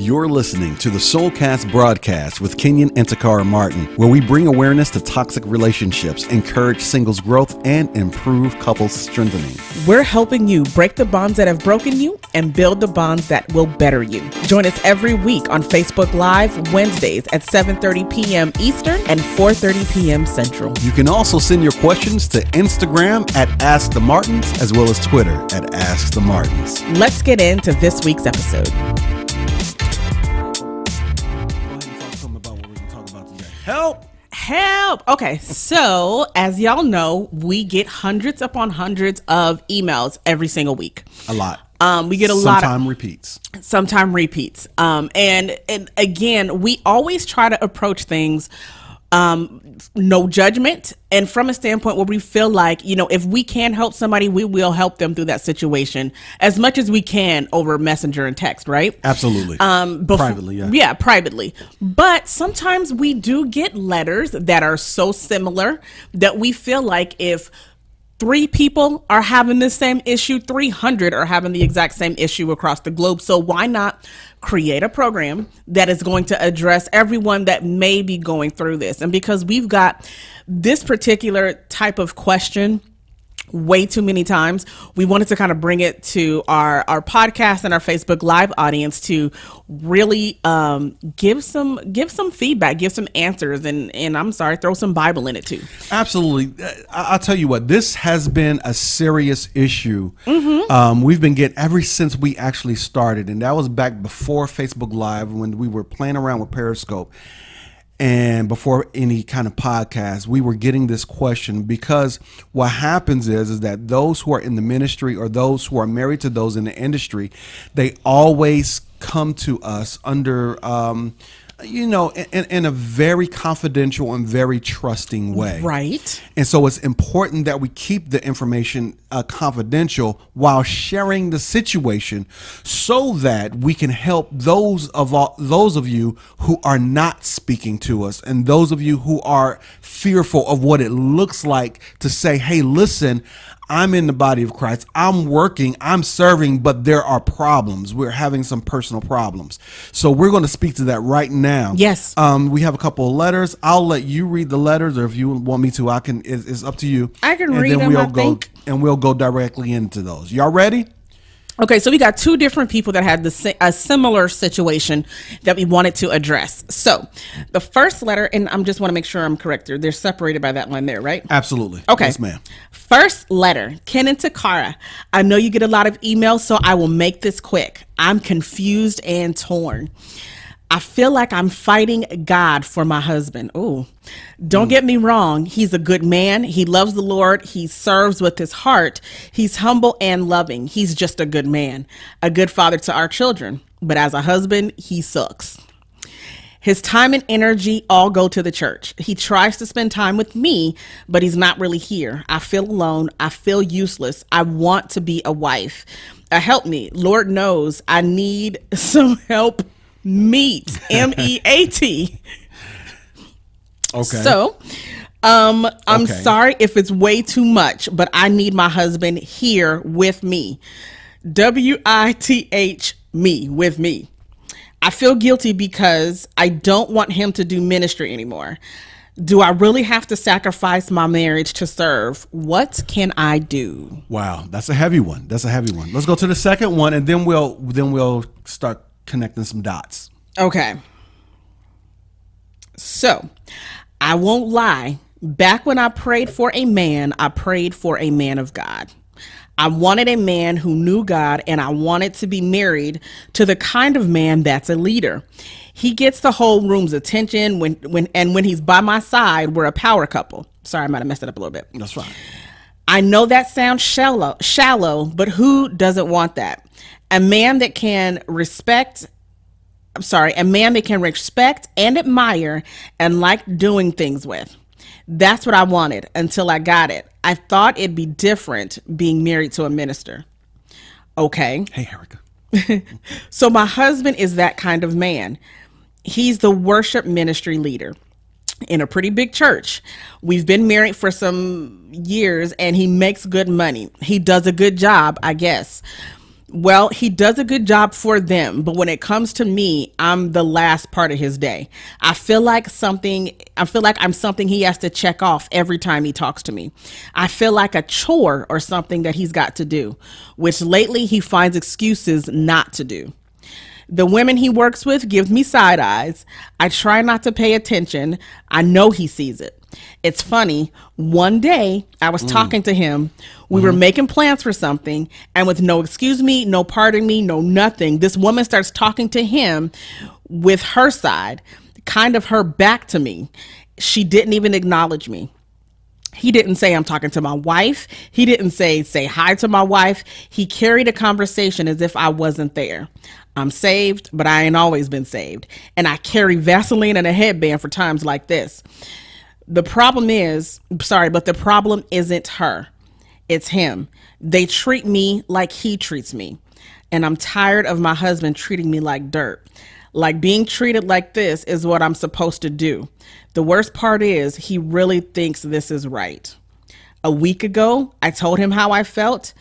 You're listening to the Soulcast broadcast with Kenyon and Taccara Martin, where we bring awareness to toxic relationships, encourage singles growth, and improve couples strengthening. We're helping you break the bonds that have broken you and build the bonds that will better you. Join us every week on Facebook Live Wednesdays at 7:30 p.m. Eastern and 4:30 p.m. Central. You can also send your questions to Instagram at Ask the Martins as well as Twitter at Ask the Martins. Let's get into this week's episode. Help! Help. Okay, so as y'all know, we get hundreds upon hundreds of emails every single week. A lot. Um, we get a lot of Sometime repeats. sometime repeats. Um, and, and again, we always try to approach things um, no judgment and from a standpoint where we feel like, you know, if we can help somebody, we will help them through that situation as much as we can over messenger and text, right? Absolutely. Um, Privately, yeah. Yeah, privately. But sometimes we do get letters that are so similar that we feel like if three people are having the same issue, 300 are having the exact same issue across the globe. So why not create a program that is going to address everyone that may be going through this? And because we've got this particular type of question way too many times. We wanted to kind of bring it to our our podcast and our Facebook Live audience to really um, give some give some feedback, give some answers, and and I'm sorry, throw some Bible in it too. Absolutely. Uh, I- I'll tell you what, this has been a serious issue. Mm-hmm. Um, we've been getting ever since we actually started, and that was back before Facebook Live when we were playing around with Periscope. And before any kind of podcast, we were getting this question because what happens is is that those who are in the ministry or those who are married to those in the industry, they always come to us under um, you know, in, in a very confidential and very trusting way. Right. And so it's important that we keep the information uh, confidential while sharing the situation so that we can help those of all, those of you who are not speaking to us and those of you who are fearful of what it looks like to say, "Hey, listen, I'm in the body of Christ. I'm working, I'm serving, but there are problems. We're having some personal problems. So we're going to speak to that right now. Yes. Um, we have a couple of letters. I'll let you read the letters, or if you want me to, I can. It's, it's up to you. I can and read then them, We'll I go think. and we'll go directly into those. Y'all ready? Okay, so we got two different people that had the a similar situation that we wanted to address. So, the first letter, and I'm just want to make sure I'm correct. They're, they're separated by that line there, right? Absolutely. Okay. Yes, ma'am. First letter, Ken and Taccara. I know you get a lot of emails, so I will make this quick. I'm confused and torn. I feel like I'm fighting God for my husband. Ooh. Don't get me wrong. He's a good man. He loves the Lord. He serves with his heart. He's humble and loving. He's just a good man, a good father to our children. But as a husband, he sucks. His time and energy all go to the church. He tries to spend time with me, but he's not really here. I feel alone. I feel useless. I want to be a wife. Uh, help me. Lord knows I need some help. Meet M E A T. Okay. So, um, I'm Okay. sorry if it's way too much, but I need my husband here with me. W I T H me with me. I feel guilty because I don't want him to do ministry anymore. Do I really have to sacrifice my marriage to serve? What can I do? Wow, that's a heavy one. That's a heavy one. Let's go to the second one, and then we'll then we'll start connecting some dots. Okay. So, I won't lie. Back when I prayed for a man, I prayed for a man of God. I wanted a man who knew God and I wanted to be married to the kind of man that's a leader. He gets the whole room's attention when when and when he's by my side, we're a power couple. Sorry, I might have messed it up a little bit. That's right. I know that sounds shallow, shallow, but who doesn't want that? A man that can respect I'm sorry, a man that can respect and admire and like doing things with. That's what I wanted until I got it. I thought it'd be different being married to a minister. Okay. Hey, Erica. So my husband is that kind of man. He's the worship ministry leader in a pretty big church. We've been married for some years and he makes good money. He does a good job, I guess. Well, he does a good job for them, but when it comes to me, I'm the last part of his day. I feel like something, I feel like I'm something he has to check off every time he talks to me. I feel like a chore or something that he's got to do, which lately he finds excuses not to do. The women he works with give me side eyes. I try not to pay attention. I know he sees it. It's funny. One day I was mm. talking to him. We were mm-hmm. making plans for something, and with no excuse me, no pardon me, no nothing, this woman starts talking to him with her side, kind of her back to me. She didn't even acknowledge me. He didn't say I'm talking to my wife. He didn't say say hi to my wife. He carried a conversation as if I wasn't there. I'm saved, but I ain't always been saved. And I carry Vaseline and a headband for times like this. The problem is, sorry, but the problem isn't her. It's him. They treat me like he treats me. And I'm tired of my husband treating me like dirt. Like being treated like this is what I'm supposed to do. The worst part is, he really thinks this is right. A week ago, I told him how I felt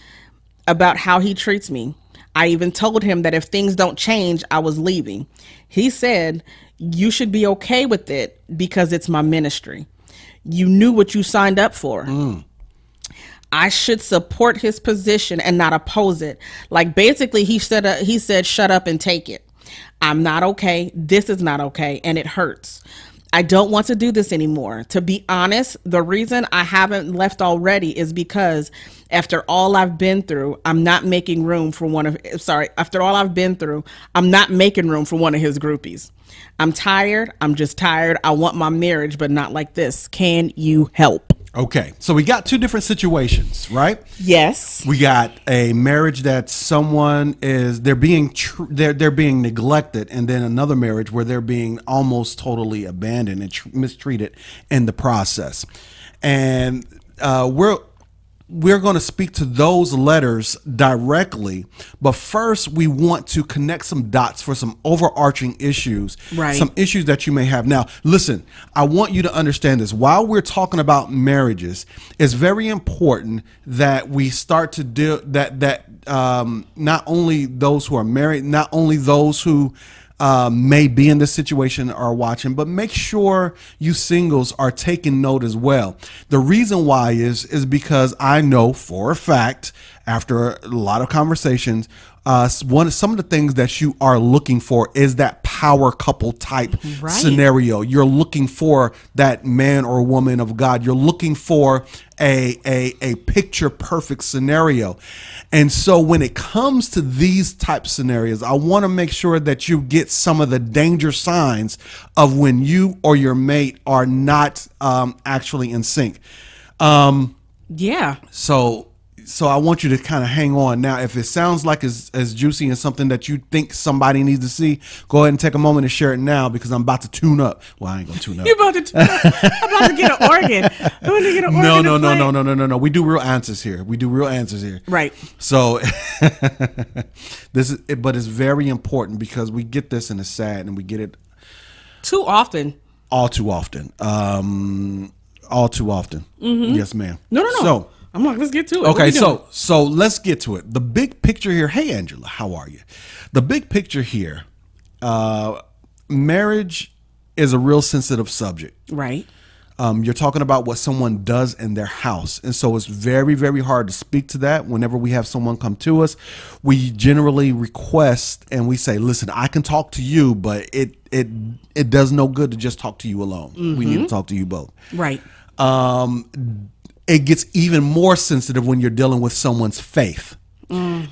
about how he treats me. I even told him that if things don't change, I was leaving. He said, You should be okay with it because it's my ministry. You knew what you signed up for. I should support his position and not oppose it. Like basically, he said, uh, he said, shut up and take it. I'm not okay. This is not okay, and it hurts. I don't want to do this anymore. To be honest, the reason I haven't left already is because after all I've been through, I'm not making room for one of sorry, after all I've been through, I'm not making room for one of his groupies. I'm tired. I'm just tired. I want my marriage, but not like this. Can you help? Okay, so we got two different situations, right? Yes. We got a marriage that someone is they're being tr- they're they're being neglected, and then another marriage where they're being almost totally abandoned and tr- mistreated in the process. And uh, we're we're going to speak to those letters directly, but first we want to connect some dots for some overarching issues, Right. Some issues that you may have. Now, listen, I want you to understand this. While we're talking about marriages, it's very important that we start to do that. That um, not only those who are married, not only those who uh, may be in this situation are watching, but make sure you singles are taking note as well. The reason why is is because I know for a fact after a lot of conversations, uh, one some of the things that you are looking for is that power couple type Right. scenario. You're looking for that man or woman of God. You're looking for a a a picture perfect scenario. And so when it comes to these type scenarios, I want to make sure that you get some of the danger signs of when you or your mate are not um, actually in sync. Um, Yeah. so so I want you to kind of hang on. Now, if it sounds like as, as juicy and something that you think somebody needs to see, go ahead and take a moment and share it now because I'm about to tune up. Well, I ain't gonna tune up. You're about to? Tune up. I'm about to get an organ. I'm to get an organ. No, no, no, no, no, no, no, no. We do real answers here. We do real answers here. Right. So this is, but it's very important because we get this and it's sad, and we get it Too often. all too often. Um, all too often. Yes, ma'am. Mm-hmm. No, no, no. So. I'm like, let's get to it. Okay, so so let's get to it. The big picture here. Hey, Angela, how are you? The big picture here. Uh, marriage is a real sensitive subject. right. Um, you're talking about what someone does in their house, and so it's very, very hard to speak to that. Whenever we have someone come to us, we generally request and we say, "Listen, I can talk to you, but it it it does no good to just talk to you alone. We need to talk to you both." Right. um, it gets even more sensitive when you're dealing with someone's faith.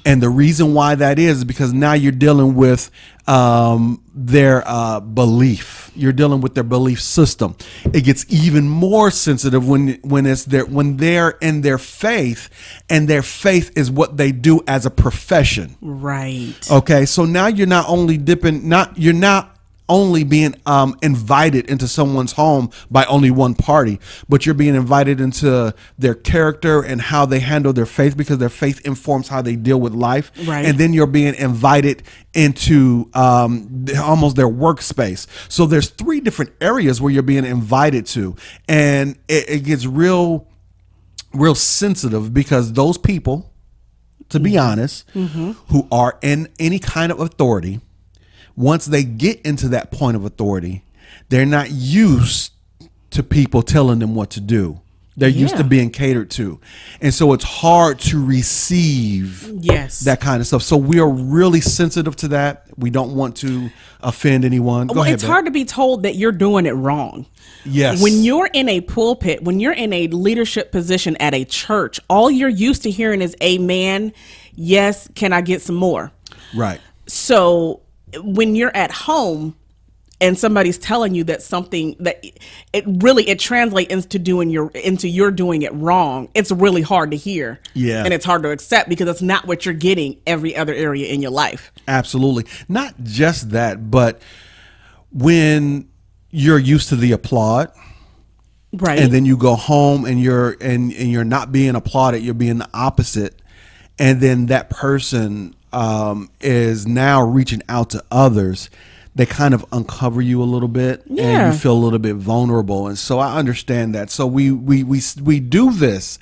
And the reason why that is is because now you're dealing with um, their uh, belief. You're dealing with their belief system. It gets even more sensitive when when it's their when they're in their faith, and their faith is what they do as a profession. Right. Okay, so now you're not only dipping, not you're not only being um, invited into someone's home by only one party, but you're being invited into their character and how they handle their faith because their faith informs how they deal with life. Right. And then you're being invited into um, almost their workspace. So there's three different areas where you're being invited to, and it, it gets real, real sensitive because those people to be honest, who are in any kind of authority, once they get into that point of authority, they're not used to people telling them what to do. They're used to being catered to. And so it's hard to receive Yes. that kind of stuff. So we are really sensitive to that. We don't want to offend anyone. Go well, ahead. it's babe. hard to be told that you're doing it wrong. Yes. When you're in a pulpit, when you're in a leadership position at a church, all you're used to hearing is amen, yes, can I get some more? Right. So when you're at home and somebody's telling you that something that it really it translates into doing your into you're doing it wrong, it's really hard to hear. Yeah. And it's hard to accept because it's not what you're getting every other area in your life. Absolutely. Not just that, but when you're used to the applaud Right. and then you go home and you're and, and you're not being applauded, you're being the opposite. And then that person um, is now reaching out to others. They kind of uncover you a little bit and you feel a little bit vulnerable. And so I understand that. So we we we we do this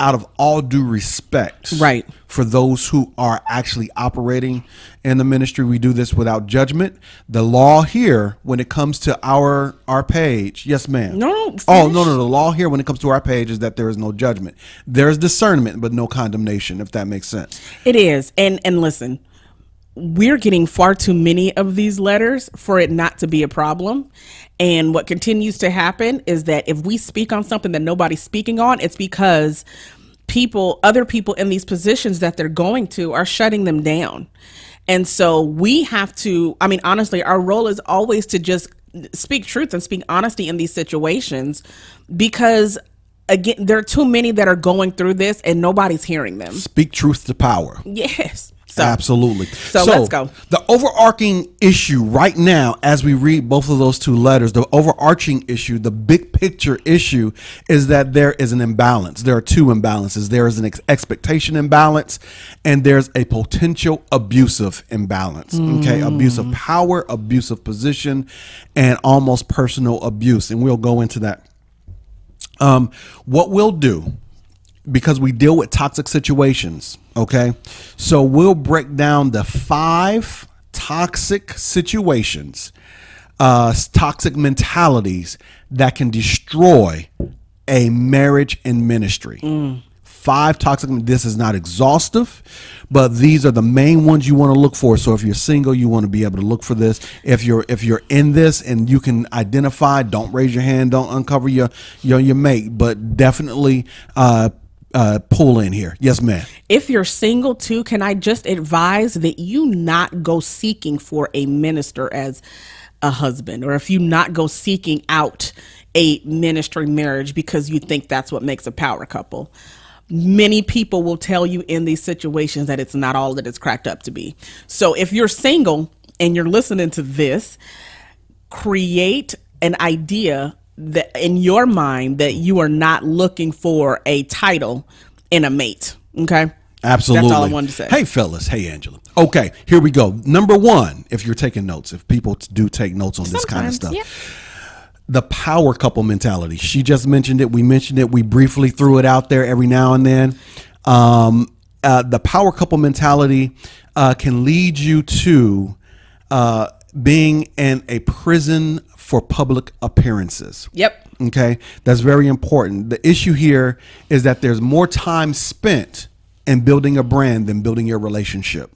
out of all due respect Right. for those who are actually operating in the ministry. We do this without judgment. The law here, when it comes to our our page, yes, ma'am. No, no, Oh no, no. The law here, when it comes to our page, is that there is no judgment. There is discernment, but no condemnation. If that makes sense. It is. And and listen, we're getting far too many of these letters for it not to be a problem. And what continues to happen is that if we speak on something that nobody's speaking on, it's because people, other people in these positions that they're going to are shutting them down. And so we have to, I mean, honestly, our role is always to just speak truth and speak honesty in these situations because again, there are too many that are going through this and nobody's hearing them. Speak truth to power. Yes. So Absolutely. So let's go. The overarching issue right now, as we read both of those two letters, the overarching issue, the big picture issue, is that there is an imbalance. There are two imbalances. There is an ex- expectation imbalance, and there's a potential abusive imbalance. Okay, Mm. abuse of power, abuse of position, and almost personal abuse. And we'll go into that. Um, what we'll do because we deal with toxic situations. Okay. So we'll break down the five toxic situations, uh, toxic mentalities that can destroy a marriage and ministry. Five toxic. This is not exhaustive, but these are the main ones you want to look for. So if you're single, you want to be able to look for this. If you're if you're in this and you can identify, don't raise your hand, don't uncover your your your mate, but definitely uh, uh, pull in here. Yes, ma'am. if you're single too, can I just advise that you not go seeking for a minister as a husband, or if you not go seeking out a ministry marriage because you think that's what makes a power couple. Many people will tell you in these situations that it's not all that it's cracked up to be. So if you're single and you're listening to this, create an idea that in your mind that you are not looking for a title in a mate. Okay. Absolutely. That's all I wanted to say. Hey, fellas. Hey, Angela. Okay, here we go. Number one, if you're taking notes, if people do take notes on this kind of stuff, yeah. the power couple mentality. She just mentioned it. We mentioned it. We briefly threw it out there every now and then. Um, uh, the power couple mentality uh, can lead you to uh, being in a prison for public appearances. Yep. Okay, that's very important. The issue here is that there's more time spent in building a brand than building your relationship.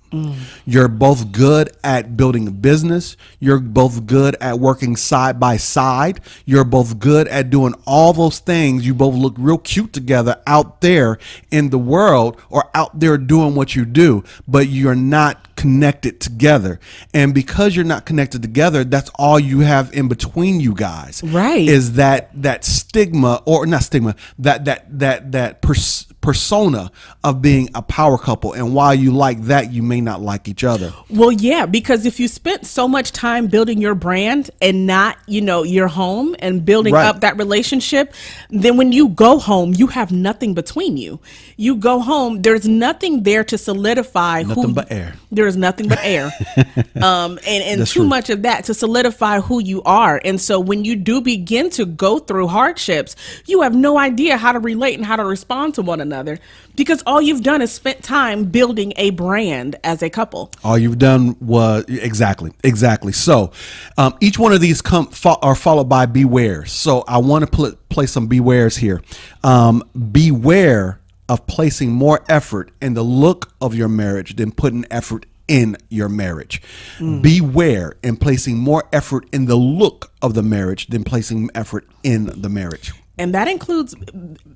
You're both good at building a business. You're both good at working side by side. You're both good at doing all those things. You both look real cute together out there in the world or out there doing what you do, but you're not connected together. And because you're not connected together, that's all you have in between you guys. Right. Is that that stigma or not stigma, that that that that pers- persona of being a power couple and while you like that, you may may not like each other. Well, yeah, because if you spent so much time building your brand and not, you know, your home and building Right. up that relationship, then when you go home, you have nothing between you. You go home, there's nothing there to solidify Nothing who but air. There is nothing but air. um and and That's too true. much of that to solidify who you are. And so when you do begin to go through hardships, you have no idea how to relate and how to respond to one another because all you've done is spent time building a brand as a couple. All you've done was exactly, exactly. So, um, each one of these come fo- are followed by beware. So, I want to pl- play some bewares here. Um, beware of placing more effort in the look of your marriage than putting effort in your marriage. Beware in placing more effort in the look of the marriage than placing effort in the marriage. And that includes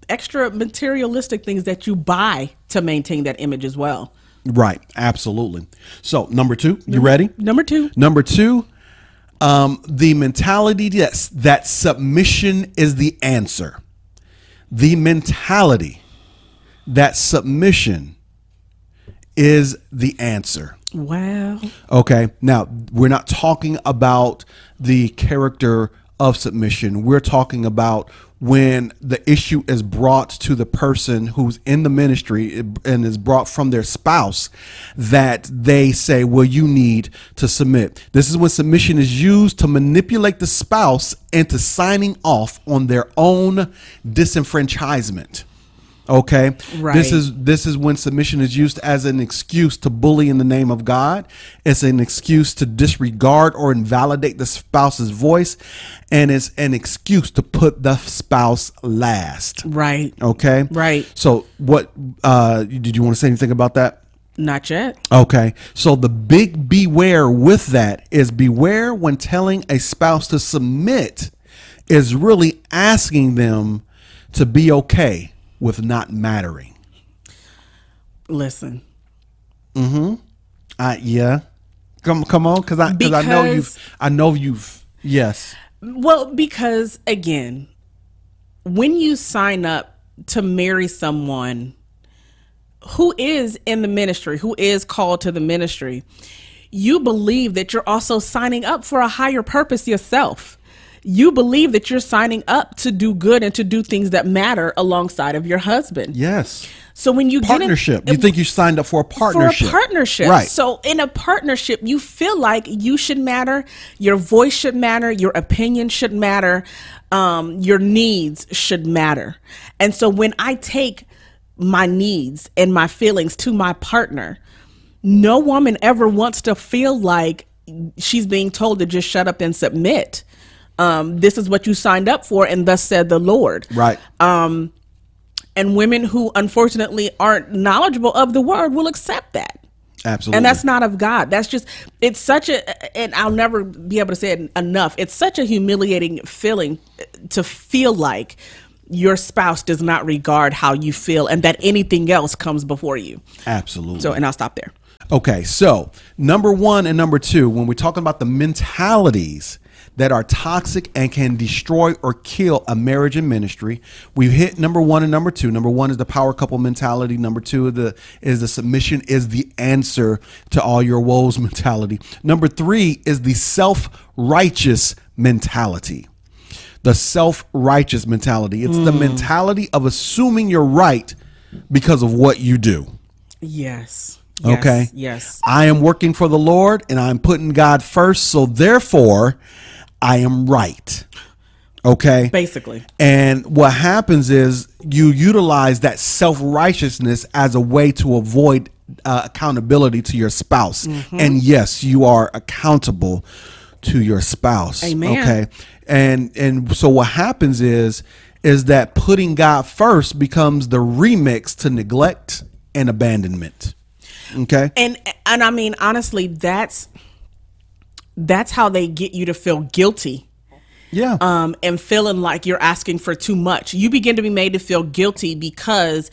extra materialistic things that you buy to maintain that image as well. Right, absolutely. So, number two, you ready? Number two, Number two, um, the mentality yes, that submission is the answer. The mentality that submission is the answer. wow. Okay. Now, we're not talking about the character of submission. We're talking about when the issue is brought to the person who's in the ministry and is brought from their spouse that they say, well, you need to submit. This is when submission is used to manipulate the spouse into signing off on their own disenfranchisement. Okay. Right. This is this is when submission is used as an excuse to bully in the name of God. It's an excuse to disregard or invalidate the spouse's voice, and it's an excuse to put the spouse last. Right. Okay. Right. So, what uh, did you want to say anything about that? Not yet. Okay. So the big beware with that is beware when telling a spouse to submit is really asking them to be okay with not mattering. Listen. Mm-hmm. Uh, yeah. Come come on cuz I cuz I know you've I know you've yes. Well, because again, when you sign up to marry someone who is in the ministry, who is called to the ministry, you believe that you're also signing up for a higher purpose yourself. You believe that you're signing up to do good and to do things that matter alongside of your husband. Yes. So when you Partnership. you think you signed up for a partnership. for a partnership. Right. So in a partnership, you feel like you should matter, your voice should matter, your opinion should matter, um, your needs should matter. And so when I take my needs and my feelings to my partner, no woman ever wants to feel like she's being told to just shut up and submit. Um, this is what you signed up for, and thus said the Lord right. and women who unfortunately aren't knowledgeable of the word will accept that Absolutely. and that's not of god that's just it's such a and i'll never be able to say it enough it's such a humiliating feeling to feel like your spouse does not regard how you feel and that anything else comes before you Absolutely. so and i'll stop there Okay, so number one and number two, when we're talking about the mentalities that are toxic and can destroy or kill a marriage and ministry, we've hit number one and number two. Number one is the power couple mentality. Number two is the is the submission is the answer to all your woes mentality. Number three is the self righteous mentality. The self righteous mentality. It's the hmm. mentality of assuming you're right because of what you do. yes Okay. yes I am working for the Lord and I'm putting God first. So therefore, I am right. Okay. basically And what happens is you utilize that self righteousness as a way to avoid uh, accountability to your spouse. Mm-hmm. And yes, you are accountable to your spouse. Amen. Okay. And and so what happens is is that putting God first becomes the remix to neglect and abandonment. Okay. and and i mean honestly that's that's how they get you to feel guilty Yeah. um, and feeling like you're asking for too much. You begin to be made to feel guilty because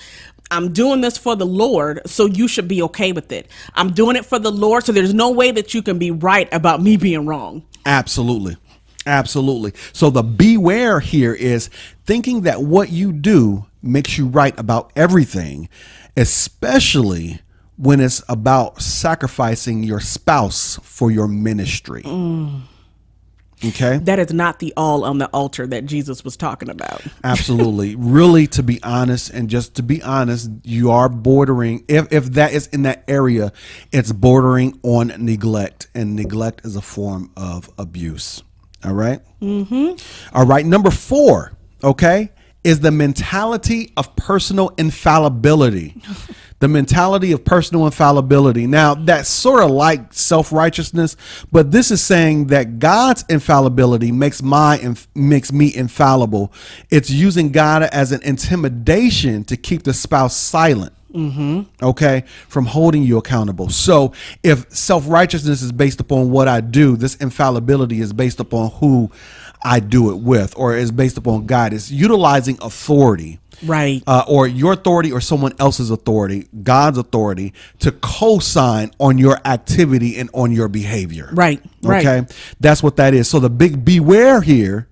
I'm doing this for the Lord, so you should be okay with it. I'm doing it for the Lord, so there's no way that you can be right about me being wrong. Absolutely. Absolutely. So the beware here is thinking that what you do makes you right about everything, especially when it's about sacrificing your spouse for your ministry. Okay? That is not the all on the altar that Jesus was talking about. Absolutely. really, to be honest, and just to be honest, you are bordering, if, if that is in that area, it's bordering on neglect, and neglect is a form of abuse. All right? Mm-hmm. All right. Number four, okay, is the mentality of personal infallibility. the mentality of personal infallibility. Now, that's sort of like self righteousness, but this is saying that God's infallibility makes my inf- makes me infallible. It's using God as an intimidation to keep the spouse silent. Mm-hmm. Okay, from holding you accountable. So, if self righteousness is based upon what I do, this infallibility is based upon who I do it with, or is based upon God. It's utilizing authority Right. uh, or your authority or someone else's authority, God's authority, to co-sign on your activity and on your behavior. Right, right. Okay. That's what that is. So the big beware here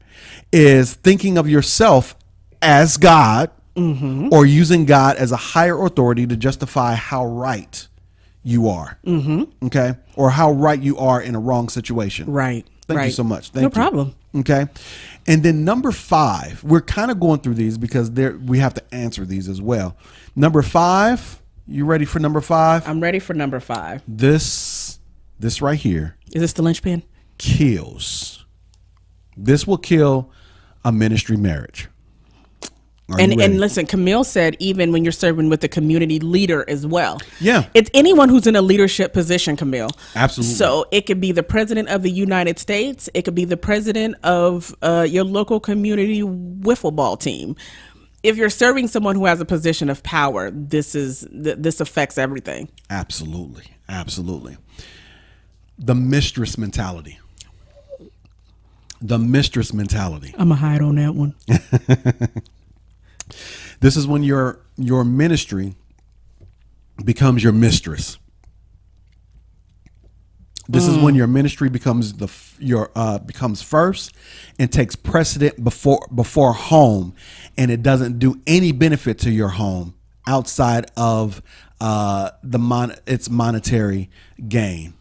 is thinking of yourself as God Mm-hmm. or using God as a higher authority to justify how right you are. Mm-hmm. Okay. Or how right you are in a wrong situation. Right. Thank you so much. Thank no you. problem. Okay. And then number five, we're kind of going through these because there we have to answer these as well. Number five, you ready for number five? I'm ready for number five. This this right here Is this the linchpin? kills. This will kill a ministry marriage. Are and and listen, Camille said even when you're serving with the community leader as well. Yeah. It's anyone who's in a leadership position, Camille. Absolutely. So it could be the president of the United States. It could be the president of uh, your local community wiffle ball team. If you're serving someone who has a position of power, this is th- this affects everything. Absolutely. Absolutely. The mistress mentality. The mistress mentality. I'm gonna hide on that one. This is when your your ministry becomes your mistress. This is when your ministry becomes the your uh, becomes first and takes precedent before before home, and it doesn't do any benefit to your home outside of uh, the mon- its monetary gain.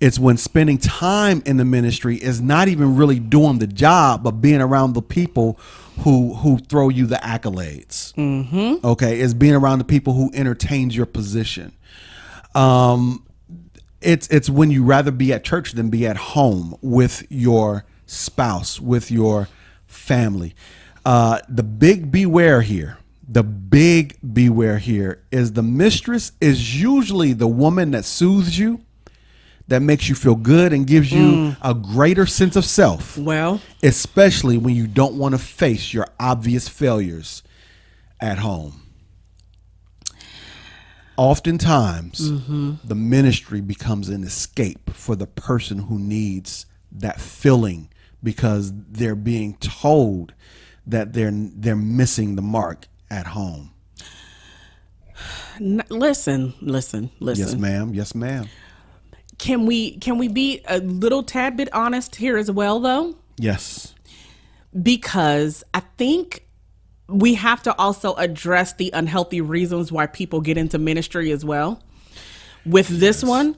It's when spending time in the ministry is not even really doing the job, but being around the people who who throw you the accolades. Mm-hmm. Okay, it's being around the people who entertains your position. Um, it's it's when you rather be at church than be at home with your spouse, with your family. Uh, the big beware here, the big beware here is the mistress is usually the woman that soothes you, that makes you feel good and gives you mm. a greater sense of self Well, especially when you don't want to face your obvious failures at home. Oftentimes, mm-hmm. the ministry becomes an escape for the person who needs that filling because they're being told that they're they're missing the mark at home. listen, listen, listen. Yes, ma'am. Yes, ma'am. Can we can we be a little tad bit honest here as well, though? Yes. because I think we have to also address the unhealthy reasons why people get into ministry as well. With this one,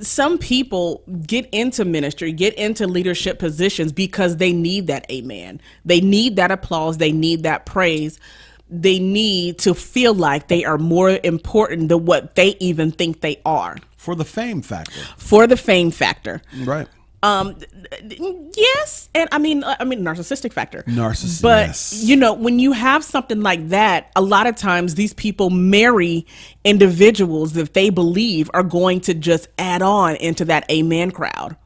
some people get into ministry, get into leadership positions because they need that amen. They need that applause, they need that praise. They need to feel like they are more important than what they even think they are For the fame factor. for the fame factor. Right. Um, yes, and I mean, I mean, narcissistic factor. Narcissistic. But yes. you know, when you have something like that, a lot of times these people marry individuals that they believe are going to just add on into that amen crowd.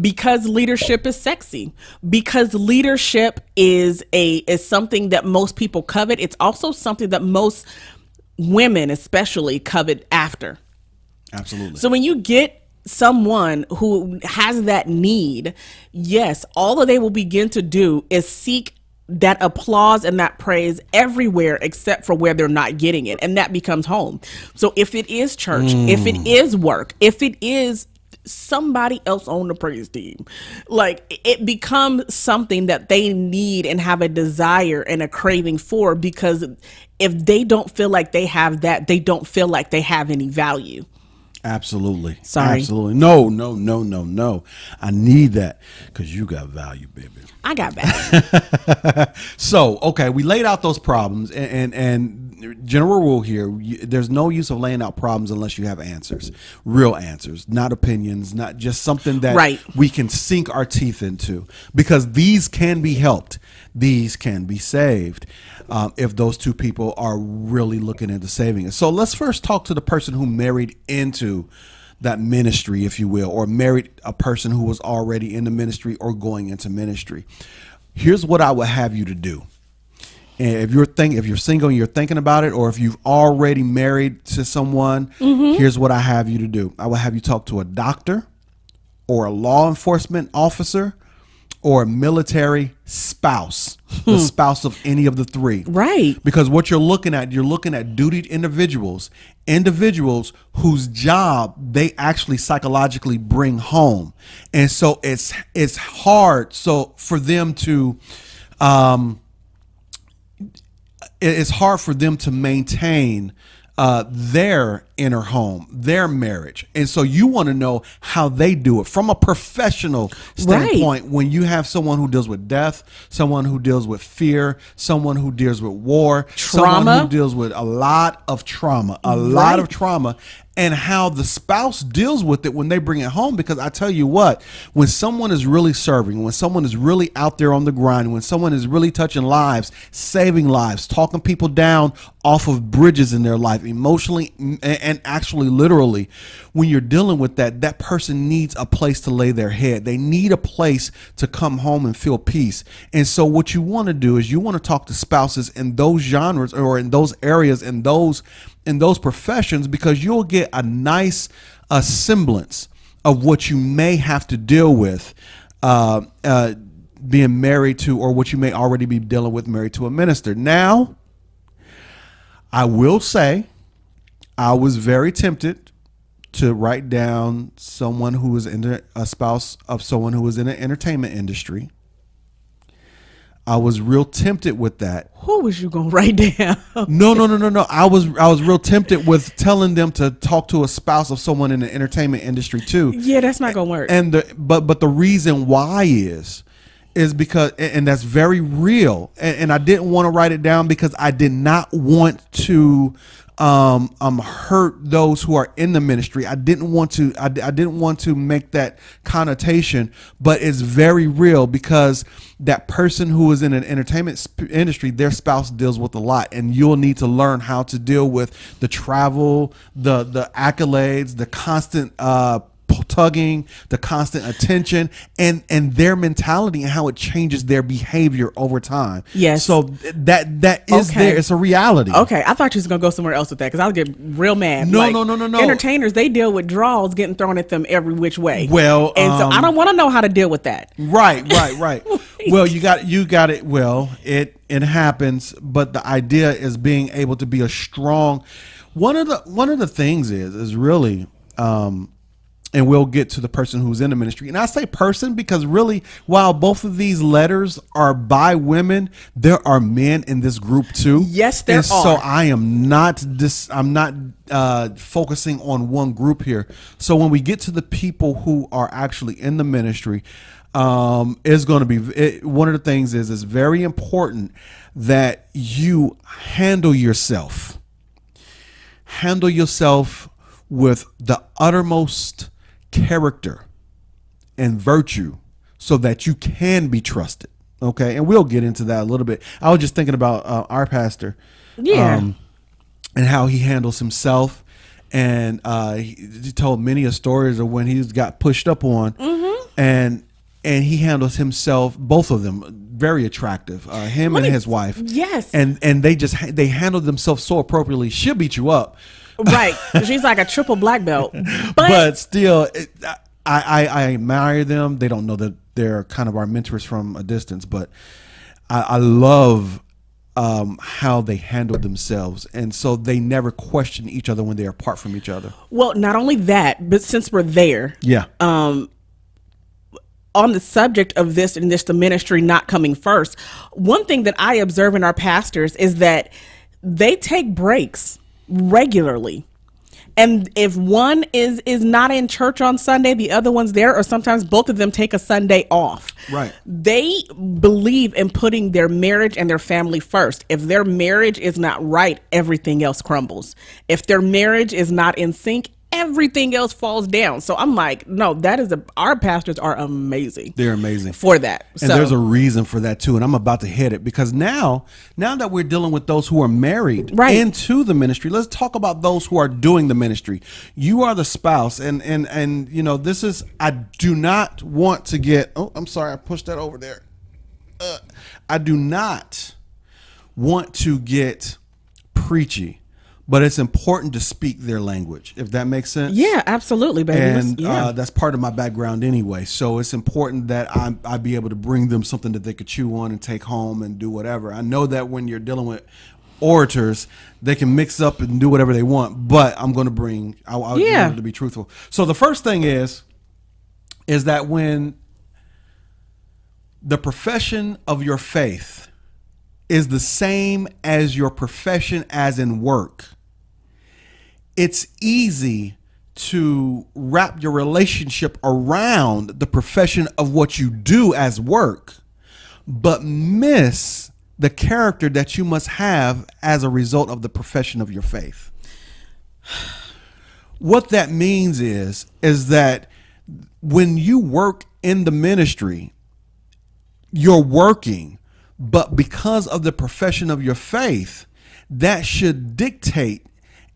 Because leadership is sexy. Because leadership is a is something that most people covet. It's also something that most women, especially, covet after. Absolutely. So when you get someone who has that need, yes, all that they will begin to do is seek that applause and that praise everywhere except for where they're not getting it and that becomes home. So if it is church, if it mm. is work, if it is somebody else on the praise team. Like it becomes something that they need and have a desire and a craving for because if they don't feel like they have that, they don't feel like they have any value. Absolutely. Sorry. Absolutely. No, no, no, no, no. I need that because you got value, baby. I got value. So, okay, we laid out those problems, and and, and general rule here: you, there's no use of laying out problems unless you have answers, real answers, not opinions, not just something that Right. we can sink our teeth into, because these can be helped, these can be saved, um, if those two people are really looking into saving it. So, let's first talk to the person who married into that ministry, if you will, or married a person who was already in the ministry or going into ministry. Here's what I would have you to do. And if you're think if you're single and you're thinking about it, or if you've already married to someone, here's what I have you to do. I will have you talk to a doctor or a law enforcement officer or a military spouse, the spouse of any of the three. Right. Because what you're looking at, you're looking at dutied individuals, individuals whose job they actually psychologically bring home. And so it's it's hard so for them to um it's hard for them to maintain uh, their inner home, their marriage. And so you want to know how they do it from a professional standpoint when you have someone who deals with death, someone who deals with fear, someone who deals with war, someone Trauma. who deals with a lot of trauma, a lot of trauma, and how the spouse deals with it when they bring it home. Because I tell you what, when someone is really serving, when someone is really out there on the grind, when someone is really touching lives, saving lives, talking people down off of bridges in their life, emotionally and and actually literally, when you're dealing with that, that person needs a place to lay their head. They need a place to come home and feel peace. And so, what you want to do is you want to talk to spouses in those genres or in those areas, in those in those professions, because you'll get a nice uh, semblance of what you may have to deal with. Uh, uh, being married to, or what you may already be dealing with, married to a minister. Now, I will say, I was very tempted to write down someone who was in the, a spouse of someone who was in the entertainment industry. I was real tempted with that. Who was you gonna write down? No, no, no, no, no. I was I was real tempted with telling them to talk to a spouse of someone in the entertainment industry too. yeah, that's not gonna work. And the but but the reason why is is because and and that's very real. And, and I didn't want to write it down because I did not want to um um hurt those who are in the ministry. I didn't want to I, I didn't want to make that connotation, but it's very real because that person who is in an entertainment sp- industry, their spouse deals with a lot, and you'll need to learn how to deal with the travel, the the accolades, the constant uh tugging, the constant attention, and and their mentality and how it changes their behavior over time. Yes. So that that is Okay. there. It's a reality. Okay, I thought you was gonna go somewhere else with that because I'll get real mad. No, no, no, no, no. Entertainers they deal with draws getting thrown at them every which way. Well, and so I um, don't want to know how to deal with that. Right, right, right. well, you got you got it. Well, it it happens, but the idea is being able to be a strong. One of the one of the things is is really, um, and we'll get to the person who's in the ministry. And I say person because really, while both of these letters are by women, there are men in this group too. Yes, there are. So. I am not this. I'm not uh, focusing on one group here. So when we get to the people who are actually in the ministry, um, it's going to be it, one of the things is it's very important that you handle yourself. Handle yourself with the uttermost character and virtue so that you can be trusted. Okay. And we'll get into that a little bit. I was just thinking about uh, our pastor. Yeah. and how he handles himself. And uh, he, he told many a stories of when he got pushed up on, and and he handles himself. Both of them very attractive. Uh, him and me- his wife. Yes. And and they just they handled themselves so appropriately. She'll beat you up, right. She's like a triple black belt. But, but still, it, I, I I admire them. They don't know that they're kind of our mentors from a distance, but I, I love um, how they handled themselves, and so they never question each other when they are apart from each other. Well, not only that, but since we're there, Yeah, Um, on the subject of this and this the ministry not coming first, one thing that I observe in our pastors is that they take breaks regularly. And if one is is not in church on Sunday, the other one's there, or sometimes both of them take a Sunday off. Right. They believe in putting their marriage and their family first. If their marriage is not right, everything else crumbles. If their marriage is not in sync, everything else falls down. So I'm like, no, that is a our pastors are amazing they're amazing. for that. and so there's a reason for that too and i'm about to hit it because now now that we're dealing with those who are married Right. into the ministry let's talk about those who are doing the ministry you are the spouse and and and you know this is i do not want to get oh i'm sorry i pushed that over there uh, i do not want to get preachy but it's important to speak their language if that makes sense yeah, absolutely, baby. and yeah. uh, that's part of my background anyway. So it's important that I I be able to bring them something that they could chew on and take home and do whatever. I know that when you're dealing with orators, they can mix up and do whatever they want, but I'm going to bring I, I Yeah. yeah. to be truthful. So the first thing is is that when the profession of your faith is the same as your profession as in work it's easy to wrap your relationship around the profession of what you do as work, but miss the character that you must have as a result of the profession of your faith. What that means is is that when you work in the ministry, you're working, but because of the profession of your faith, that should dictate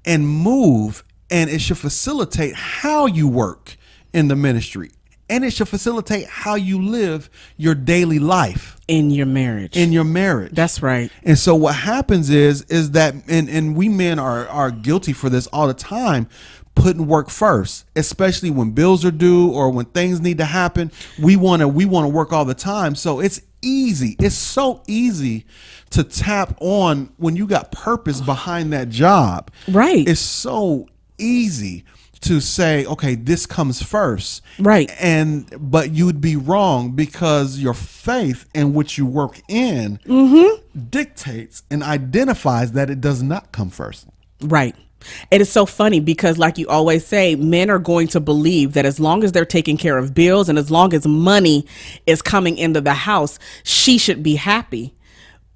and move and it should facilitate how you work in the ministry. And it should facilitate how you live your daily life in your marriage. in your marriage. That's right. And so what happens is is that and and we men are are guilty for this all the time putting work first especially when bills are due or when things need to happen we want to we want to work all the time so it's easy it's so easy to tap on when you got purpose behind that job Right. it's so easy to say okay this comes first Right. and but you'd be wrong because your faith in which you work in mm-hmm. dictates and identifies that it does not come first Right. It is so funny because, like you always say, men are going to believe that as long as they're taking care of bills and as long as money is coming into the house, she should be happy.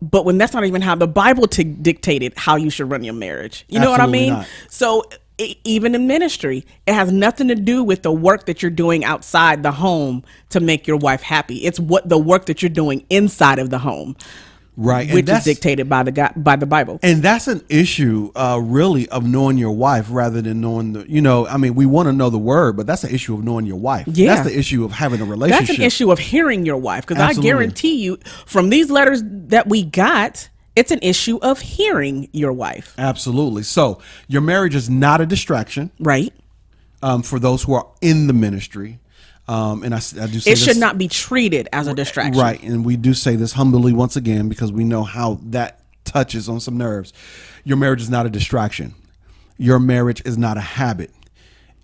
But when that's not even how the Bible t- dictated how you should run your marriage, you know what I mean? not. So e- even in ministry, it has nothing to do with the work that you're doing outside the home to make your wife happy. It's what the work that you're doing inside of the home, right which is dictated by the God, by the Bible. and that's an issue uh, really of knowing your wife rather than knowing the you know i mean we want to know the word but that's an issue of knowing your wife. Yeah. that's the issue of having a relationship That's an issue of hearing your wife because I guarantee you from these letters that we got, it's an issue of hearing your wife, absolutely. So your marriage is not a distraction. Right? um, for those who are in the ministry um, and I do say It should this- not be treated as a distraction. Right. And we do say this humbly once again because we know how that touches on some nerves. Your marriage is not a distraction, your marriage is not a habit.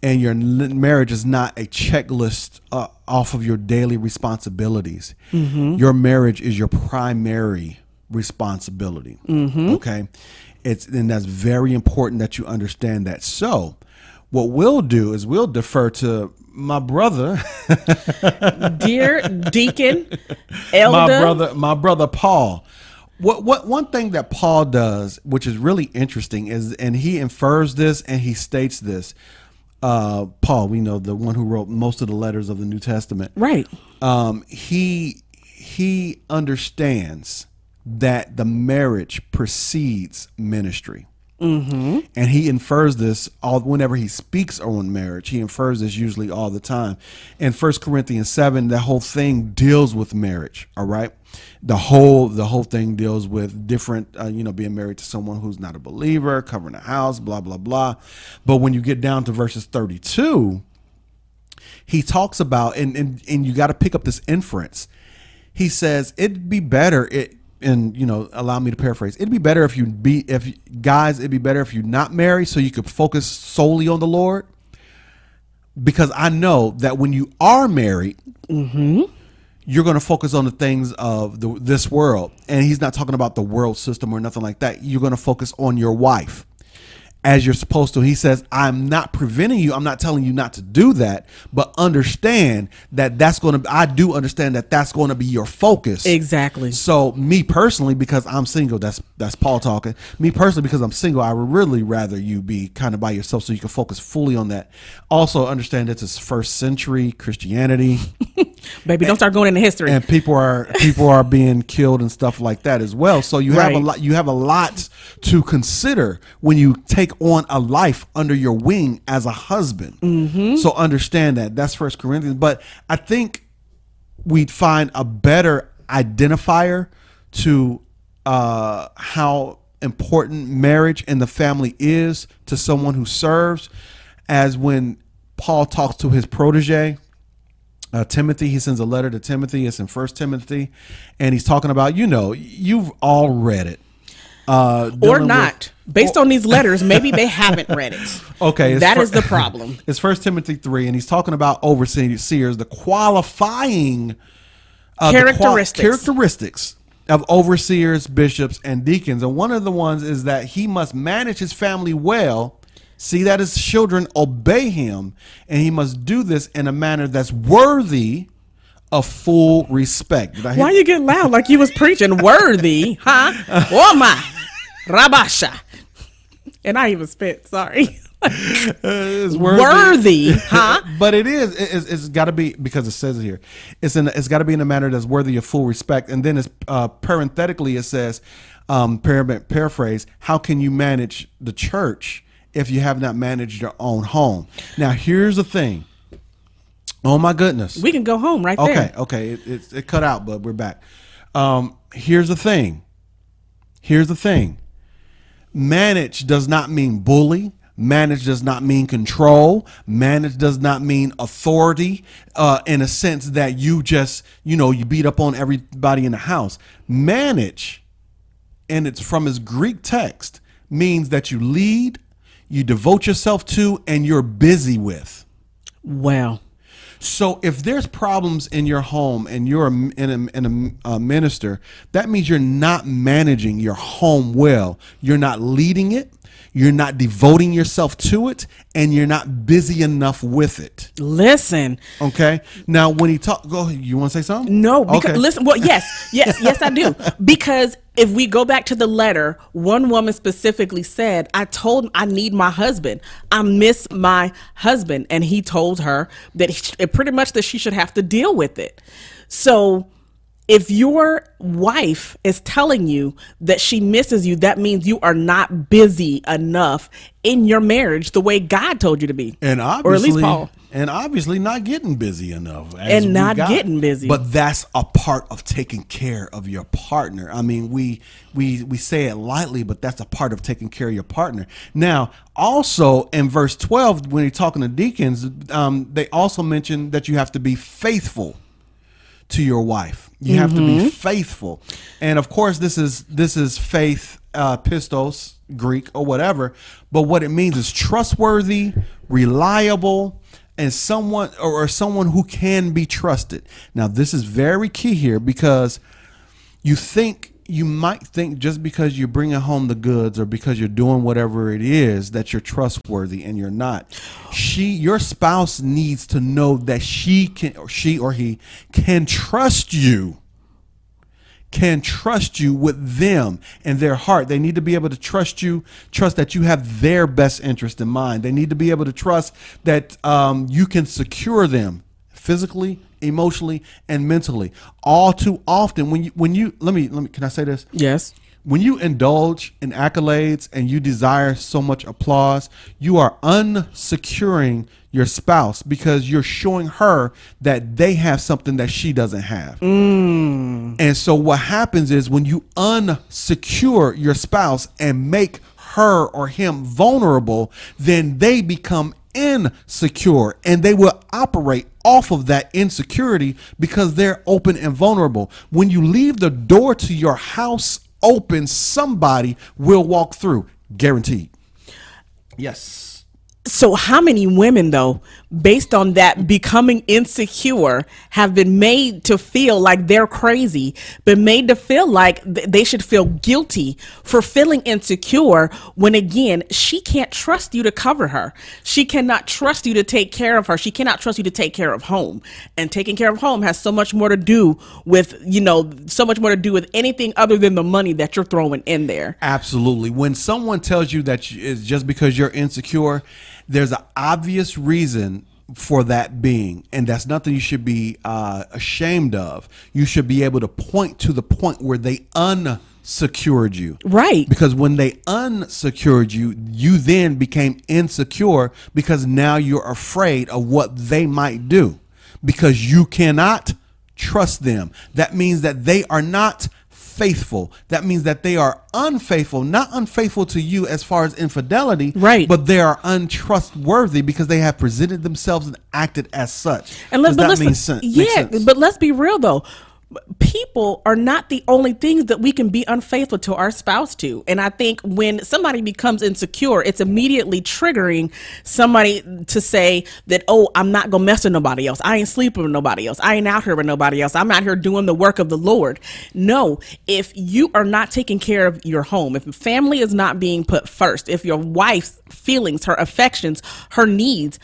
And your marriage is not a checklist uh, off of your daily responsibilities. Your marriage is your primary responsibility. Okay, it's and that's very important that you understand that. So, what we'll do is we'll defer to my brother, Dear Deacon, Elder, my brother my brother paul. What what one thing that paul does which is really interesting is and he infers this and he states this. Uh paul we know the one who wrote most of the letters of the new testament. Right? um he he understands that the marriage precedes ministry and he infers this all whenever he speaks on marriage he infers this usually all the time. In First corinthians 7 that whole thing deals with marriage all right? The whole the whole thing deals with different uh, you know being married to someone who's not a believer covering a house blah blah blah. But when you get down to verses 32 he talks about and and, and you got to pick up this inference. He says it'd be better it and you know, allow me to paraphrase. It'd be better if you be if guys. It'd be better if you not married, so you could focus solely on the Lord. Because I know that when you are married, mm-hmm. you're going to focus on the things of the, this world, and He's not talking about the world system or nothing like that. You're going to focus on your wife as you're supposed to. He says, I'm not preventing you. I'm not telling you not to do that, but understand that that's going to, I do understand that that's going to be your focus. Exactly. So me personally, because I'm single, that's, that's Paul talking. Me personally, because I'm single, I would really rather you be kind of by yourself so you can focus fully on that. Also understand that it's first century Christianity Baby, don't start going into history. and people are people are being killed and stuff like that as well. So you have a lot you have a lot to consider when you take on a life under your wing as a husband. So understand that that's First Corinthians. But I think we'd find a better identifier to uh, how important marriage and the family is to someone who serves, as when Paul talks to his protege uh, Timothy. He sends a letter to Timothy. It's in First Timothy, and he's talking about you know you've all read it, uh, or dealing with- not. Based on these letters, maybe they haven't read it. Okay, that fir- is the problem. It's First Timothy three, and he's talking about overseers, the qualifying uh, the qual- Characteristics. characteristics of overseers, bishops, and deacons. And one of the ones is that he must manage his family well. See that his children obey him, and he must do this in a manner that's worthy of full respect. Did I hit- Why you get loud like you was preaching worthy, huh? Oh my, rabasha. And I even spit. Sorry. It's Worthy, huh? but it is it- it's, it's got to be because it says it here it's in it's got to be in a manner that's worthy of full respect and then it's uh, parenthetically it says um par- paraphrase how can you manage the church if you have not managed your own home now here's the thing oh my goodness. We can go home right okay there. okay it, it, it cut out but we're back. Um here's the thing. Here's the thing. Manage does not mean bully. Manage does not mean control. Manage does not mean authority uh, in a sense that you just you know you beat up on everybody in the house. Manage and it's from his greek text means that you lead you devote yourself to and you're busy with. Well, so if there's problems in your home and you're a, in a, in a, a minister, that means you're not managing your home well. You're not leading it. You're not devoting yourself to it, and you're not busy enough with it. listen. Okay. Now, when he talk, go. ahead. You want to say something? No, because Okay. listen. Well, yes, yes, yes, I do. Because if we go back to the letter, one woman specifically said, "I told I need my husband. I miss my husband," and he told her that he, pretty much that she should have to deal with it. So. If your wife is telling you that she misses you, that means you are not busy enough in your marriage the way God told you to be. and or obviously, at least Paul. and obviously not getting busy enough, And not got. getting busy. But that's a part of taking care of your partner. I mean, we we we say it lightly, but that's a part of taking care of your partner. Now, also in verse twelve, when you're talking to deacons, um, they also mention that you have to be faithful to your wife. You have to be faithful, and of course, this is this is faith, uh, pistos, Greek or whatever. But what it means is trustworthy, reliable, and someone or, or someone who can be trusted. Now, this is very key here because you think you might think just because you're bringing home the goods or because you're doing whatever it is that you're trustworthy and you're not she your spouse needs to know that she can or she or he can trust you can trust you with them and their heart. They need to be able to trust you, trust that you have their best interest in mind. They need to be able to trust that um, you can secure them physically, emotionally, and mentally. All too often, when you when you let me let me can I say this? Yes. When you indulge in accolades and you desire so much applause, you are unsecuring your spouse because you're showing her that they have something that she doesn't have. Mm. And so what happens is when you unsecure your spouse and make her or him vulnerable, then they become insecure and they will operate off of that insecurity because they're open and vulnerable. When you leave the door to your house open, somebody will walk through, guaranteed. Yes. So, how many women, though, based on that becoming insecure, have been made to feel like they're crazy, been made to feel like th- they should feel guilty for feeling insecure when, again, she can't trust you to cover her. She cannot trust you to take care of her. She cannot trust you to take care of home. And taking care of home has so much more to do with, you know, so much more to do with anything other than the money that you're throwing in there. Absolutely. When someone tells you that it's just because you're insecure, there's an obvious reason for that being, and that's nothing you should be uh, ashamed of. You should be able to point to the point where they unsecured you. Right. Because when they unsecured you, you then became insecure because now you're afraid of what they might do because you cannot trust them. That means that they are not faithful. That means that they are unfaithful, not unfaithful to you as far as infidelity, Right. But they are untrustworthy because they have presented themselves and acted as such. And Does let, but that let's, mean sen- yeah, sense? but let's be real though. People are not the only things that we can be unfaithful to our spouse to. And I think when somebody becomes insecure, it's immediately triggering somebody to say that, oh, I'm not to mess with nobody else. I ain't sleeping with nobody else. I ain't out here with nobody else. I'm out here doing the work of the Lord. No, if you are not taking care of your home, if family is not being put first, if your wife's feelings, her affections, her needs,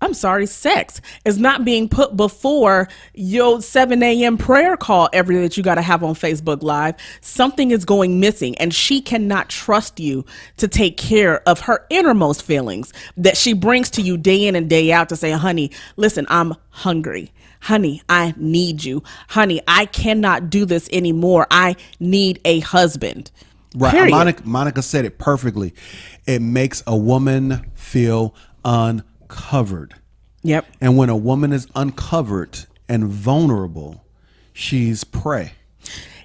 I'm sorry, sex is not being put before your 7 a.m. prayer call every day that you got to have on Facebook Live. Something is going missing, and she cannot trust you to take care of her innermost feelings that she brings to you day in and day out to say, honey, listen, I'm hungry. Honey, I need you. Honey, I cannot do this anymore. I need a husband. Right. Period. Monica, Monica said it perfectly. It makes a woman feel uncovered. Yep. And when a woman is uncovered and vulnerable, she's prey.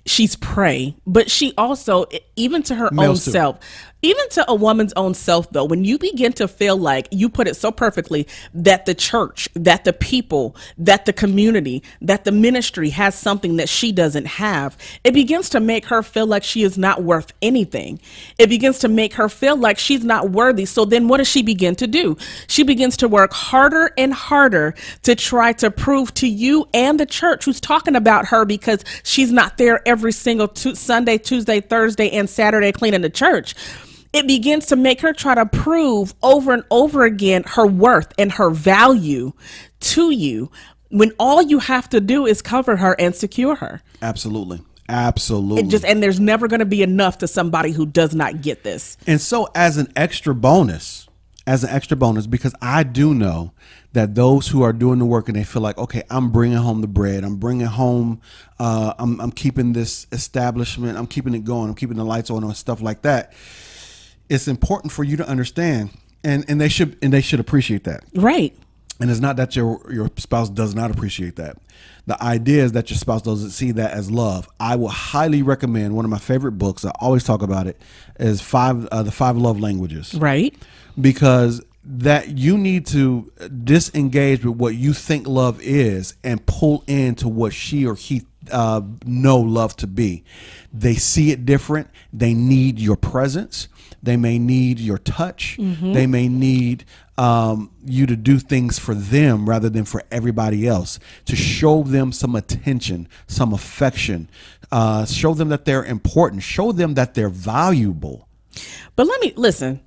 she's prey, but she also, even to her own Males too. self, even to a woman's own self, though, when you begin to feel like you put it so perfectly that the church, that the people, that the community, that the ministry has something that she doesn't have, it begins to make her feel like she is not worth anything. It begins to make her feel like she's not worthy. So then what does she begin to do? She begins to work harder and harder to try to prove to you and the church who's talking about her because she's not there every single tu- Sunday, Tuesday, Thursday, and Saturday cleaning the church. It begins to make her try to prove over and over again her worth and her value to you when all you have to do is cover her and secure her. Absolutely. Absolutely. It just and there's never going to be enough to somebody who does not get this. And so, as an extra bonus, as an extra bonus, because I do know that those who are doing the work and they feel like, okay, I'm bringing home the bread, I'm bringing home, uh, I'm, I'm keeping this establishment, I'm keeping it going, I'm keeping the lights on and stuff like that. It's important for you to understand, and and they should and they should appreciate that. Right. And it's not that your your spouse does not appreciate that. The idea is that your spouse doesn't see that as love. I will highly recommend one of my favorite books. I always talk about it is five uh, the five love languages Right. because that you need to disengage with what you think love is and pull into what she or he uh, know love to be. They see it different. They need your presence. They may need your touch. They may need um, you to do things for them rather than for everybody else. To show them some attention, some affection, uh, show them that they're important. Show them that they're valuable. But let me listen.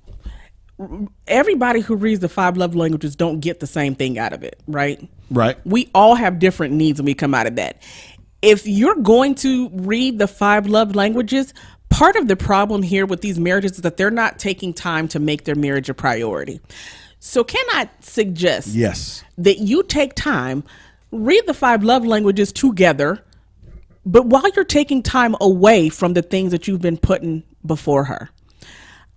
Everybody who reads the five love languages don't get the same thing out of it, right? Right. We all have different needs when we come out of that. If you're going to read the five love languages, part of the problem here with these marriages is that they're not taking time to make their marriage a priority. So, can I suggest Yes. that you take time, read the five love languages together, but while you're taking time away from the things that you've been putting before her.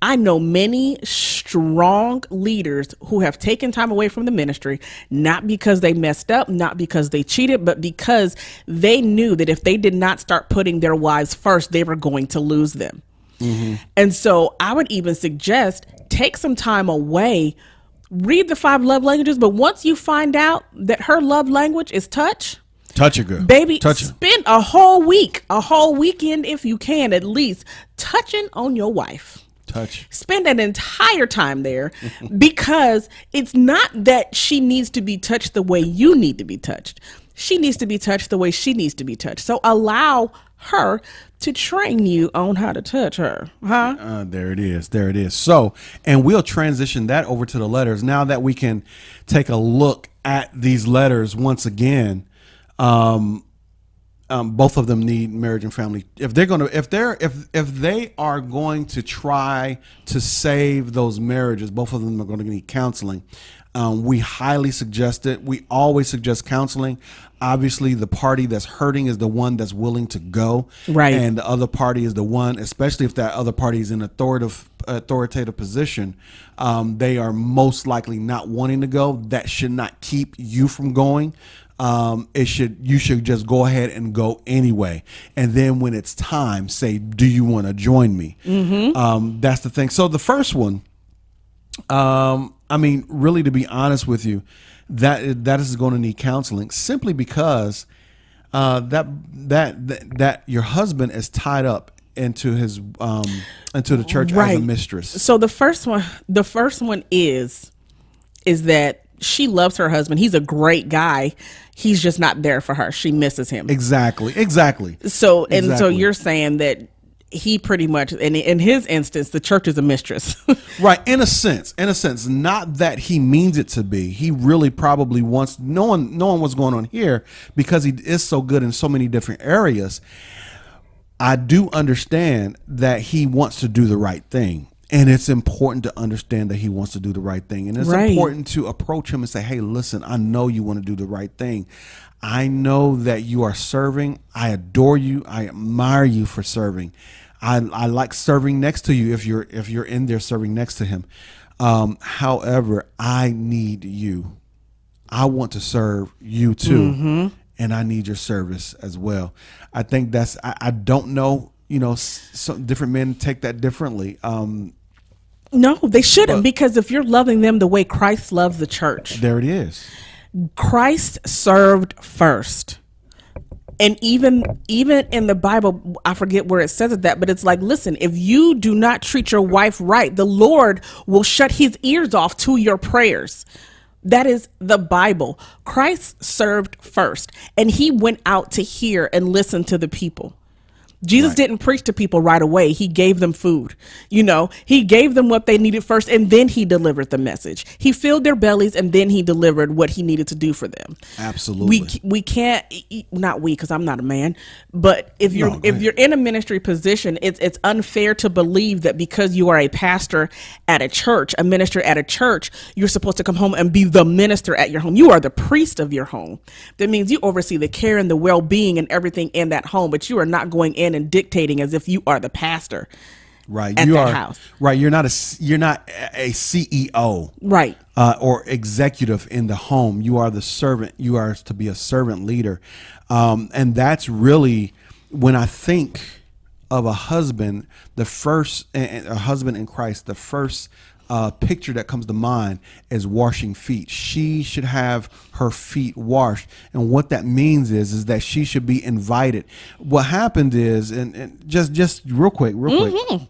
I know many strong leaders who have taken time away from the ministry, not because they messed up, not because they cheated, but because they knew that if they did not start putting their wives first, they were going to lose them. Mm-hmm. And so I would even suggest take some time away read the five love languages, but once you find out that her love language is touch, Touch a girl. baby, Touch spend a whole week, a whole weekend if you can at least touching on your wife. Touch. Spend an entire time there because it's not that she needs to be touched the way you need to be touched. She needs to be touched the way she needs to be touched. So allow her to train you on how to touch her. Huh? Uh, there it is. There it is. So, and we'll transition that over to the letters now that we can take a look at these letters once again. Um, um, both of them need marriage and family. If they're gonna, if they're, if if they are going to try to save those marriages, both of them are going to need counseling. Um, we highly suggest it. We always suggest counseling. Obviously, the party that's hurting is the one that's willing to go, Right. And the other party is the one, especially if that other party is in authoritative authoritative position, um, they are most likely not wanting to go. That should not keep you from going. Um, it should you should just go ahead and go anyway. And then when it's time, say, "Do you want to join me?" Um, that's the thing. So the first one, um, I mean, really, to be honest with you, that that is going to need counseling simply because uh, that, that that that your husband is tied up into his um, into the church as a mistress. So the first one, the first one is, is that she loves her husband. He's a great guy. He's just not there for her. She misses him. Exactly, exactly. So and so you're saying that he pretty much, and in his instance, the church is a mistress. Right, in a sense, in a sense, not that he means it to be. He really probably wants no knowing knowing what's going on here because he is so good in so many different areas. I do understand that he wants to do the right thing. And it's important to understand that he wants to do the right thing. And it's Right. important to approach him and say, Hey, listen, I know you want to do the right thing. I know that you are serving. I adore you. I admire you for serving. I, I like serving next to you if you're if you're in there serving next to him. Um, however, I need you. I want to serve you too, and I need your service as well. I think that's. I, I don't know. You know, s- some different men take that differently. Um, no, they shouldn't because if you're loving them the way Christ loves the church, there it is. Christ served first. And even even in the Bible, I forget where it says it that, but it's like, listen, if you do not treat your wife right, the Lord will shut his ears off to your prayers. That is the Bible. Christ served first, and he went out to hear and listen to the people. Jesus didn't preach to people right away. He gave them food. You know, he gave them what they needed first and then he delivered the message. He filled their bellies and then he delivered what he needed to do for them. Absolutely. We we can't not we cuz I'm not a man, but if you're No, if ahead. you're in a ministry position, it's it's unfair to believe that because you are a pastor at a church, a minister at a church, you're supposed to come home and be the minister at your home. You are the priest of your home. That means you oversee the care and the well-being and everything in that home, but you are not going in and dictating as if you are the pastor. right. at you are house. right. You're not a you're not a CEO. Right. uh, or executive in the home. You are the servant. You are to be a servant leader, um, and that's really when I think of a husband. The first a husband in Christ. The first uh, picture that comes to mind is washing feet. She should have her feet washed, and what that means is is that she should be invited. What happened is, and, and just just real quick, real quick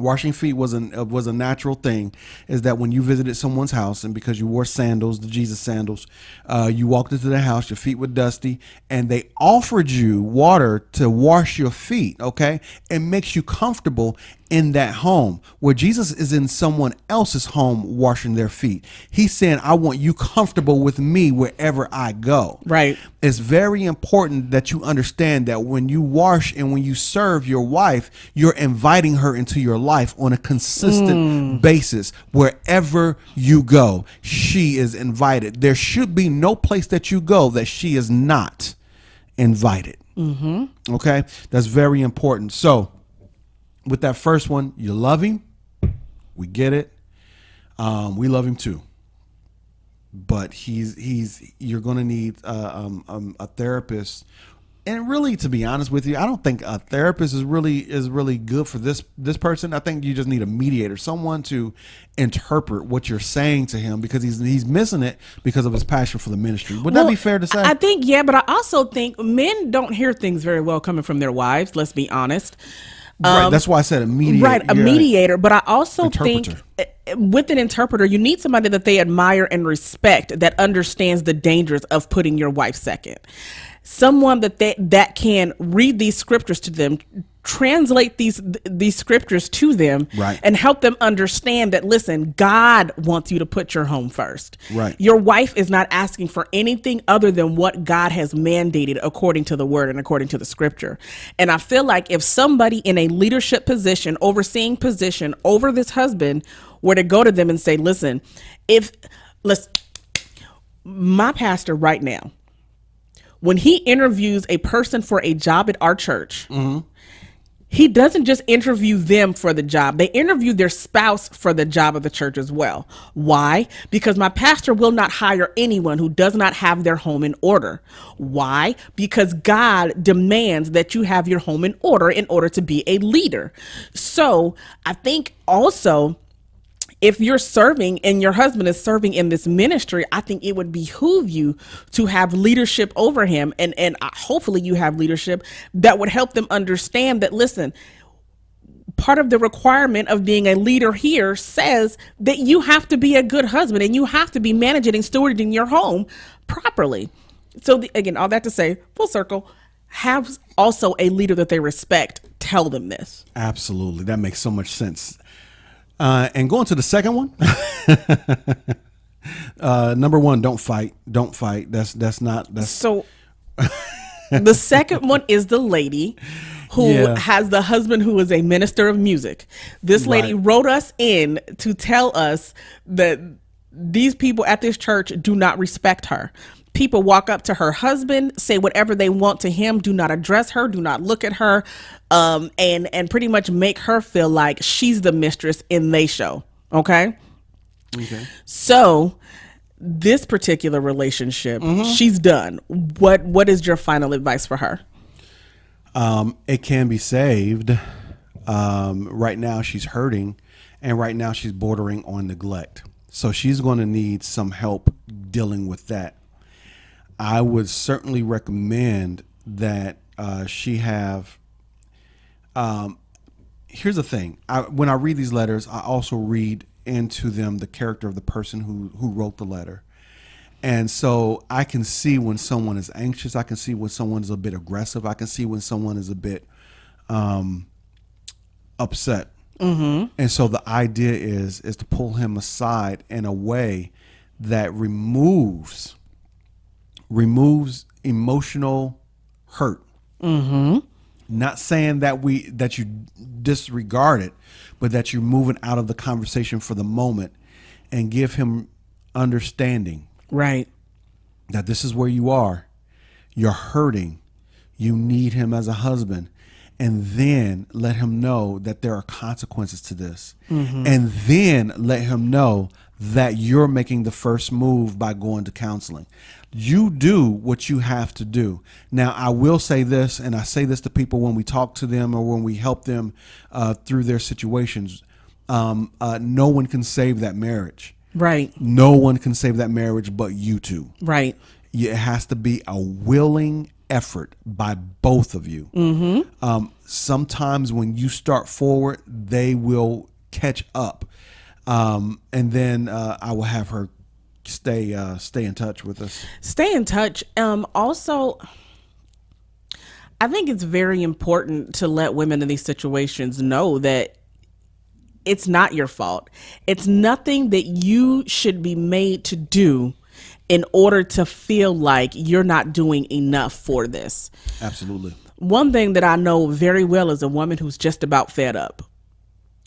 washing feet was an uh, was a natural thing is that when you visited someone's house and because you wore sandals the jesus sandals uh, you walked into the house your feet were dusty and they offered you water to wash your feet okay it makes you comfortable in that home where jesus is in someone else's home washing their feet he's saying i want you comfortable with me wherever i go Right. it's very important that you understand that when you wash and when you serve your wife, you're inviting her into your life on a consistent basis. Wherever you go, she is invited. There should be no place that you go that she is not invited. Mm-hmm. Okay? That's very important. So, with that first one, you love him. We get it. Um, we love him too but he's he's you're going to need uh, um, um, a therapist and really, to be honest with you, I don't think a therapist is really is really good for this this person. I think you just need a mediator, someone to interpret what you're saying to him because he's he's missing it because of his passion for the ministry. Would that be fair to say? I think yeah, but I also think men don't hear things very well coming from their wives. Let's be honest. Right. That's why I said a mediator. Right, a mediator. But I also think uh, with an interpreter, you need somebody that they admire and respect that understands the dangers of putting your wife second. Someone that they, that can read these scriptures to them, translate these these scriptures to them, Right. and help them understand that listen, God wants you to put your home first. Right. Your wife is not asking for anything other than what God has mandated according to the word and according to the scripture. And I feel like if somebody in a leadership position, overseeing position over this husband were to go to them and say, listen, if let's my pastor right now, when he interviews a person for a job at our church, mm-hmm. He doesn't just interview them for the job. They interview their spouse for the job of the church as well. Why? Because my pastor will not hire anyone who does not have their home in order. Why? Because God demands that you have your home in order in order to be a leader. So I think also if you're serving and your husband is serving in this ministry, I think it would behoove you to have leadership over him, and and hopefully you have leadership that would help them understand that. Listen, part of the requirement of being a leader here says that you have to be a good husband and you have to be managing and stewarding your home properly. So the, again, all that to say, full circle, have also a leader that they respect. Tell them this. Absolutely, that makes so much sense. Uh, and going to the second one, uh, number one, don't fight. Don't fight. That's that's not that's So the second one is the lady who Yeah. has the husband who is a minister of music. This lady Right. wrote us in to tell us that these people at this church do not respect her. People walk up to her husband, say whatever they want to him, do not address her, do not look at her, um, and and pretty much make her feel like she's the mistress in they show. Okay. okay. So this particular relationship, Mm-hmm. she's done. What what is your final advice for her? Um, it can be saved. Um, right now, she's hurting, and right now she's bordering on neglect. So she's going to need some help dealing with that. I would certainly recommend that uh, she have. Um, here's the thing: I, when I read these letters, I also read into them the character of the person who who wrote the letter. And so I can see when someone is anxious. I can see when someone is a bit aggressive. I can see when someone is a bit um, upset. Mm-hmm. And so the idea is is to pull him aside in a way that removes removes emotional hurt. Mm-hmm. Not saying that we that you disregard it, but that you're moving out of the conversation for the moment and give him understanding Right. that this is where you are. You're hurting. You need him as a husband. And then let him know that there are consequences to this. Mm-hmm. And then let him know that you're making the first move by going to counseling. You do what you have to do. Now, I will say this, and I say this to people when we talk to them or when we help them uh, through their situations. Um, uh, no one can save that marriage. Right. No one can save that marriage but you two. Right. It has to be a willing effort by both of you. Mm-hmm. Um, sometimes when you start forward, they will catch up, um, and then uh, I will have her stay uh, stay in touch with us. Stay in touch. Um also I think it's very important to let women in these situations know that it's not your fault. It's nothing that you should be made to do in order to feel like you're not doing enough for this. Absolutely. One thing that I know very well is a woman who's just about fed up.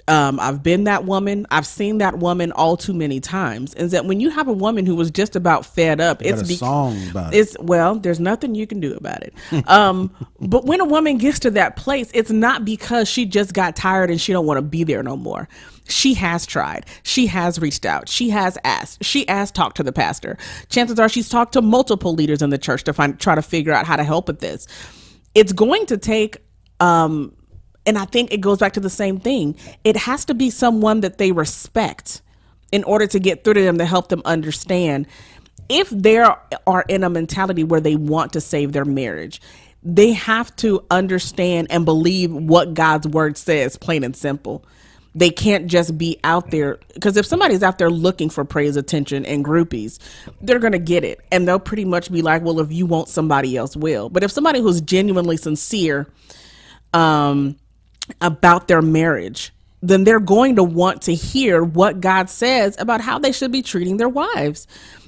Um, I've been that woman. I've seen that woman all too many times. Is that when you have a woman who was just about fed up, Got it's a be- song about it. it's well, there's nothing you can do about it. Um, but when a woman gets to that place, it's not because she just got tired and she don't want to be there no more. She has tried. She has reached out. She has asked. She has talked to the pastor. Chances are she's talked to multiple leaders in the church to find try to figure out how to help with this. it's going to take um and I think it goes back to the same thing. It has to be someone that they respect in order to get through to them to help them understand if they are in a mentality where they want to save their marriage they have to understand and believe what God's word says, plain and simple. They can't just be out there because if somebody's out there looking for praise, attention, and groupies, they're gonna get it, and they'll pretty much be like, "Well, if you want, somebody else will." But if somebody who's genuinely sincere um, about their marriage, then they're going to want to hear what God says about how they should be treating their wives.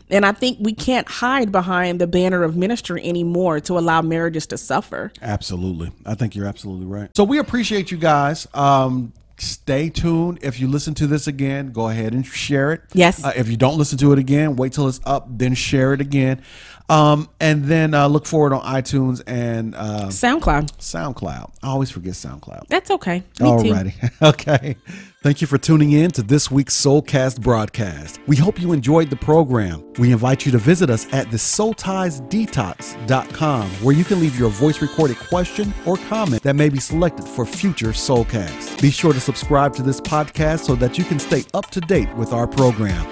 And I think we can't hide behind the banner of ministry anymore to allow marriages to suffer. Absolutely. I think you're absolutely right. So we appreciate you guys. Um, stay tuned. If you listen to this again, go ahead and share it. Yes. Uh, if you don't listen to it again, wait till it's up, then share it again. Um, and then uh, look forward on iTunes and uh, SoundCloud. SoundCloud. I always forget SoundCloud. That's okay. Me Alrighty. okay. Thank you for tuning in to this week's Soulcast broadcast. We hope you enjoyed the program. We invite you to visit us at the soultiesdetox.com where you can leave your voice recorded question or comment that may be selected for future Soulcasts. Be sure to subscribe to this podcast so that you can stay up to date with our program.